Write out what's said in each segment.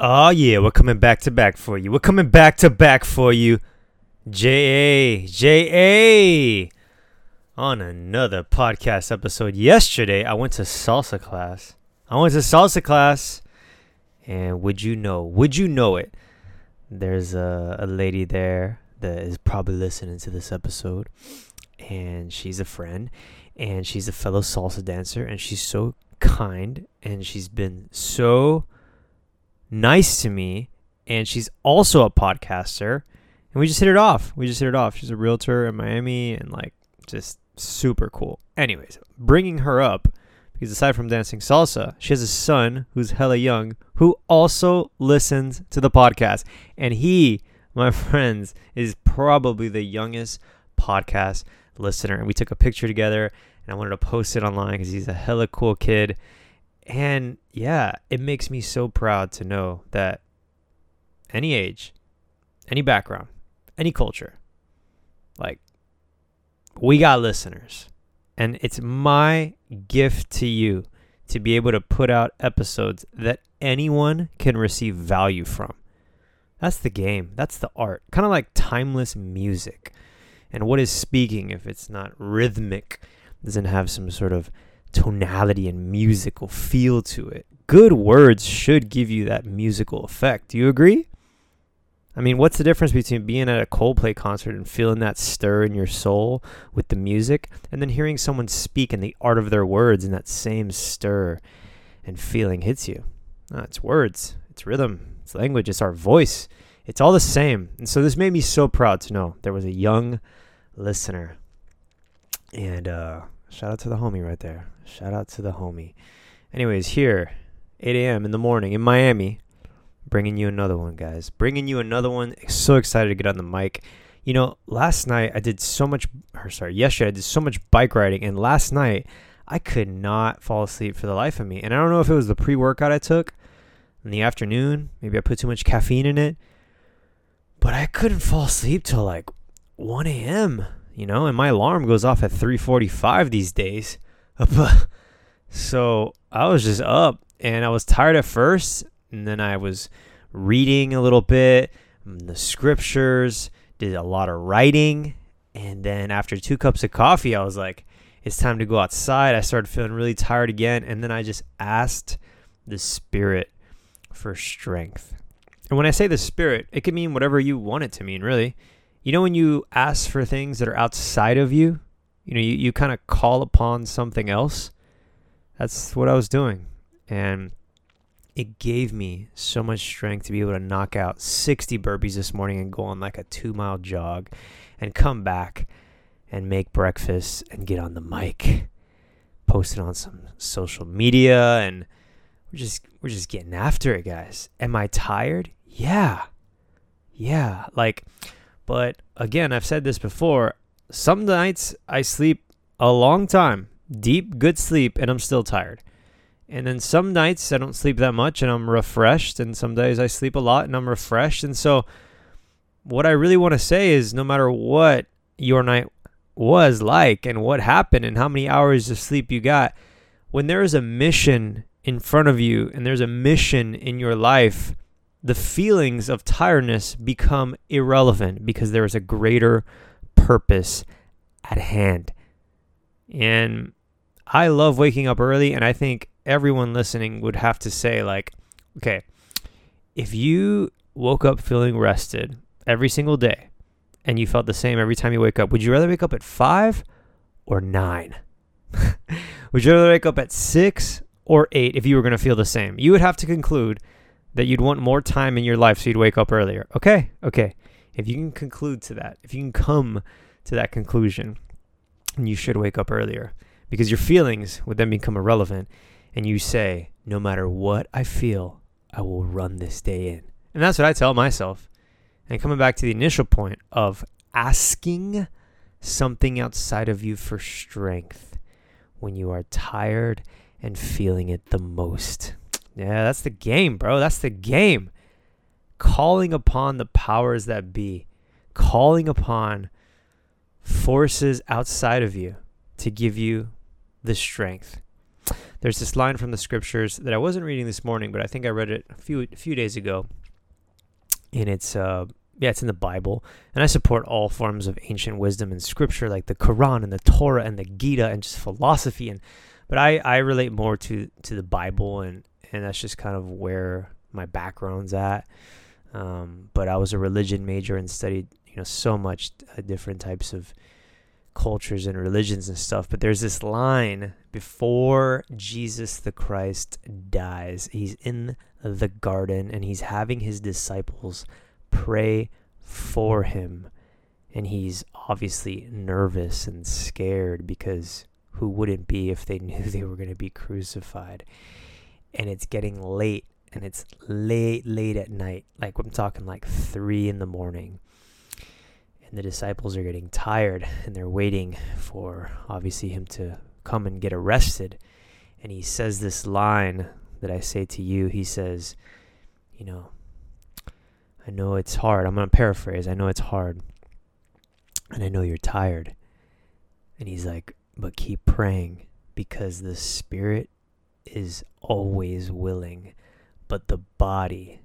Oh yeah, we're coming back to back for you. We're coming back to back for you. J A J A. On another podcast episode. Yesterday, I went to salsa class. I went to salsa class, and would you know? Would you know it? There's a, a lady there that is probably listening to this episode, and she's a friend, and she's a fellow salsa dancer, and she's so kind, and she's been so nice to me, and she's also a podcaster. And we just hit it off. We just hit it off. She's a realtor in Miami and like just super cool. Anyways, bringing her up because aside from dancing salsa, she has a son who's hella young who also listens to the podcast. And he, my friends, is probably the youngest podcast listener. And we took a picture together and I wanted to post it online because he's a hella cool kid. And yeah, it makes me so proud to know that any age, any background, any culture, like we got listeners. And it's my gift to you to be able to put out episodes that anyone can receive value from. That's the game. That's the art. Kind of like timeless music. And what is speaking if it's not rhythmic, doesn't have some sort of tonality and musical feel to it. Good words should give you that musical effect. Do you agree? I mean, what's the difference between being at a Coldplay concert and feeling that stir in your soul with the music and then hearing someone speak in the art of their words and that same stir and feeling hits you? No, it's words, it's rhythm, it's language, it's our voice. It's all the same. And so this made me so proud to know there was a young listener. And uh, shout out to the homie right there. Shout out to the homie. Anyways, here, 8 a.m. in the morning in Miami, bringing you another one, guys. Bringing you another one. So excited to get on the mic. You know, last night I did so much, or sorry, yesterday I did so much bike riding, and last night I could not fall asleep for the life of me. And I don't know if it was the pre workout I took in the afternoon. Maybe I put too much caffeine in it, but I couldn't fall asleep till like 1 a.m. You know, and my alarm goes off at 3:45 these days. so I was just up and I was tired at first, and then I was reading a little bit, mm, the scriptures, did a lot of writing, and then after two cups of coffee, I was like, it's time to go outside. I started feeling really tired again, and then I just asked the Spirit for strength. And when I say the Spirit, it can mean whatever you want it to mean, really. You know, when you ask for things that are outside of you, you know, you, you kind of call upon something else. That's what I was doing. And it gave me so much strength to be able to knock out 60 burpees this morning and go on like a two mile jog and come back and make breakfast and get on the mic, post it on some social media, and we're just we're just getting after it, guys. Am I tired? Yeah. Yeah. Like, but again, I've said this before. Some nights I sleep a long time, deep, good sleep, and I'm still tired. And then some nights I don't sleep that much and I'm refreshed. And some days I sleep a lot and I'm refreshed. And so, what I really want to say is no matter what your night was like and what happened and how many hours of sleep you got, when there is a mission in front of you and there's a mission in your life, the feelings of tiredness become irrelevant because there is a greater purpose at hand. And I love waking up early, and I think everyone listening would have to say, like, okay, if you woke up feeling rested every single day and you felt the same every time you wake up, would you rather wake up at five or nine? would you rather wake up at six or eight if you were going to feel the same? You would have to conclude that you'd want more time in your life so you'd wake up earlier. Okay, okay. If you can conclude to that, if you can come to that conclusion, you should wake up earlier because your feelings would then become irrelevant and you say, no matter what I feel, I will run this day in. And that's what I tell myself. And coming back to the initial point of asking something outside of you for strength when you are tired and feeling it the most. Yeah, that's the game, bro. That's the game. Calling upon the powers that be, calling upon forces outside of you to give you the strength. there's this line from the scriptures that I wasn't reading this morning, but I think I read it a few a few days ago. And it's uh yeah, it's in the Bible. And I support all forms of ancient wisdom and scripture like the Quran and the Torah and the Gita and just philosophy and but I, I relate more to, to the Bible and, and that's just kind of where my background's at. Um, but I was a religion major and studied, you know, so much uh, different types of cultures and religions and stuff. But there's this line before Jesus the Christ dies. He's in the garden and he's having his disciples pray for him. And he's obviously nervous and scared because who wouldn't be if they knew they were going to be crucified? And it's getting late and it's late, late at night. Like I'm talking like three in the morning. And the disciples are getting tired and they're waiting for obviously him to come and get arrested. And he says this line that I say to you. He says, You know, I know it's hard. I'm going to paraphrase. I know it's hard. And I know you're tired. And he's like, but keep praying because the spirit is always willing, but the body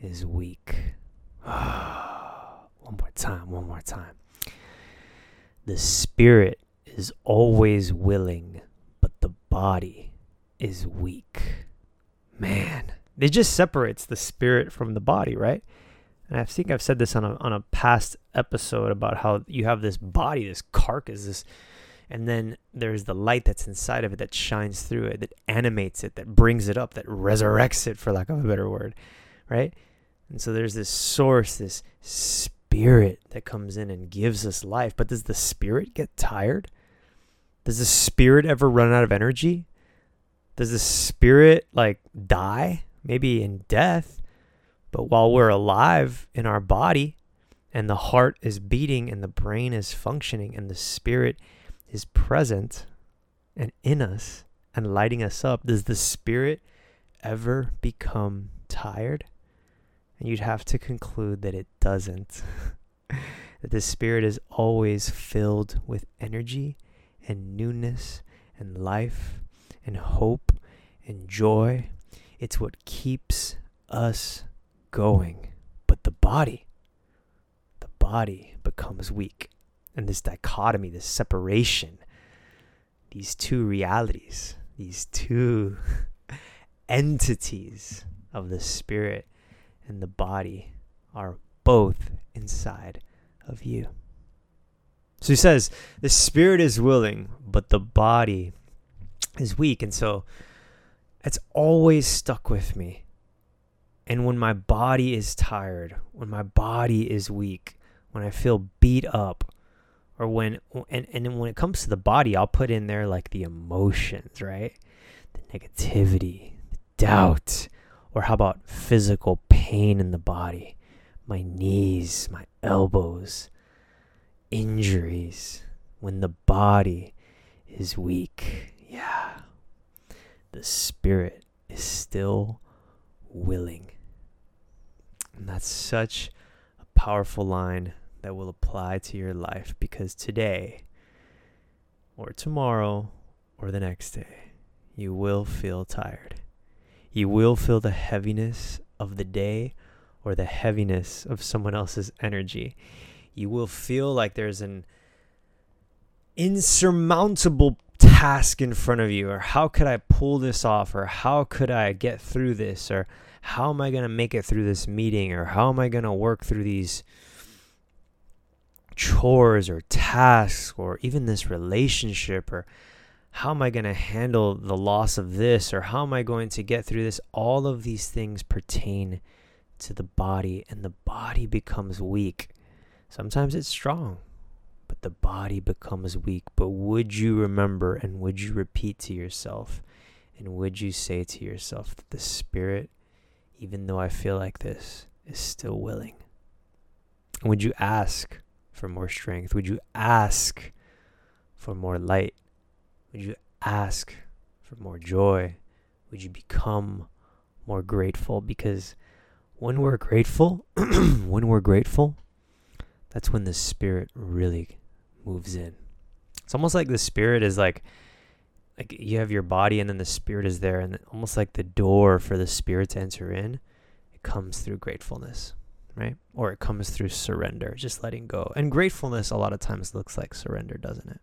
is weak. one more time, one more time. The spirit is always willing, but the body is weak. Man, it just separates the spirit from the body, right? and I think I've said this on a on a past episode about how you have this body, this carcass, this, and then there's the light that's inside of it that shines through it, that animates it, that brings it up, that resurrects it, for lack of a better word, right? And so there's this source, this spirit that comes in and gives us life. But does the spirit get tired? Does the spirit ever run out of energy? Does the spirit like die? Maybe in death but while we're alive in our body and the heart is beating and the brain is functioning and the spirit is present and in us and lighting us up, does the spirit ever become tired? And you'd have to conclude that it doesn't. that the spirit is always filled with energy and newness and life and hope and joy. It's what keeps us going, but the body, the body becomes weak. And this dichotomy, this separation, these two realities, these two entities of the spirit and the body are both inside of you. So he says, the spirit is willing, but the body is weak. And so it's always stuck with me and when my body is tired, when my body is weak, when I feel beat up, or when and and when it comes to the body, I'll put in there like the emotions, right? The negativity, the doubt, or how about physical pain in the body? My knees, my elbows, injuries. When the body is weak, yeah. The spirit is still willing. And that's such a powerful line that will apply to your life because today, or tomorrow, or the next day, you will feel tired. You will feel the heaviness of the day or the heaviness of someone else's energy. You will feel like there's an insurmountable task in front of you, or how could I pull this off, or how could I get through this, or how am I going to make it through this meeting or how am I going to work through these chores or tasks or even this relationship or how am I going to handle the loss of this or how am I going to get through this? All of these things pertain to the body and the body becomes weak. Sometimes it's strong, but the body becomes weak. But would you remember and would you repeat to yourself and would you say to yourself that the spirit even though I feel like this, is still willing? Would you ask for more strength? Would you ask for more light? Would you ask for more joy? Would you become more grateful? Because when we're grateful, when we're grateful, that's when the spirit really moves in. It's almost like the spirit is like like you have your body and then the spirit is there and almost like the door for the spirit to enter in it comes through gratefulness right? Or it comes through surrender just letting go. And gratefulness a lot of times looks like surrender doesn't it?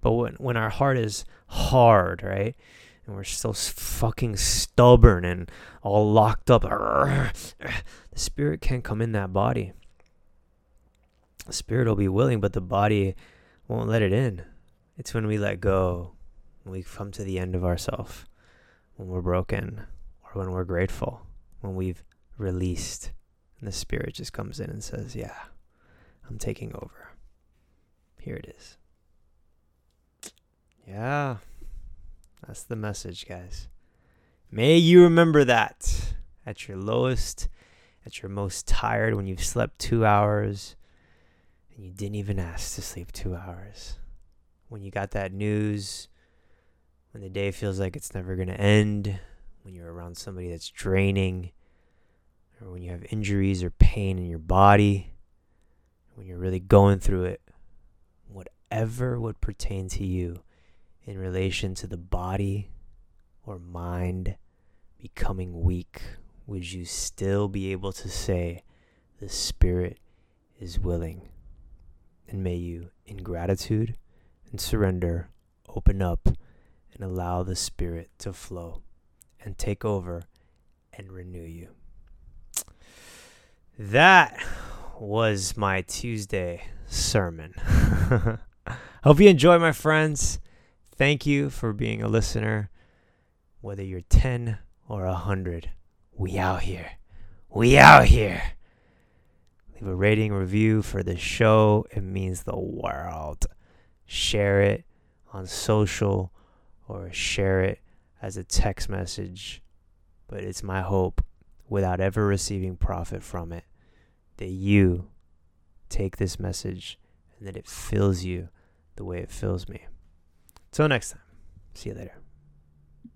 But when when our heart is hard right? And we're so fucking stubborn and all locked up the spirit can't come in that body. The spirit will be willing but the body won't let it in. It's when we let go when we come to the end of ourselves, when we're broken, or when we're grateful, when we've released, and the Spirit just comes in and says, Yeah, I'm taking over. Here it is. Yeah, that's the message, guys. May you remember that at your lowest, at your most tired, when you've slept two hours and you didn't even ask to sleep two hours. When you got that news when the day feels like it's never going to end, when you're around somebody that's draining, or when you have injuries or pain in your body, when you're really going through it, whatever would pertain to you in relation to the body or mind becoming weak, would you still be able to say, The Spirit is willing? And may you, in gratitude and surrender, open up and allow the Spirit to flow and take over and renew you. That was my Tuesday sermon. Hope you enjoy, my friends. Thank you for being a listener. Whether you're 10 or 100, we out here. We out here. Leave a rating review for the show. It means the world. Share it on social or share it as a text message. But it's my hope, without ever receiving profit from it, that you take this message and that it fills you the way it fills me. Till next time, see you later.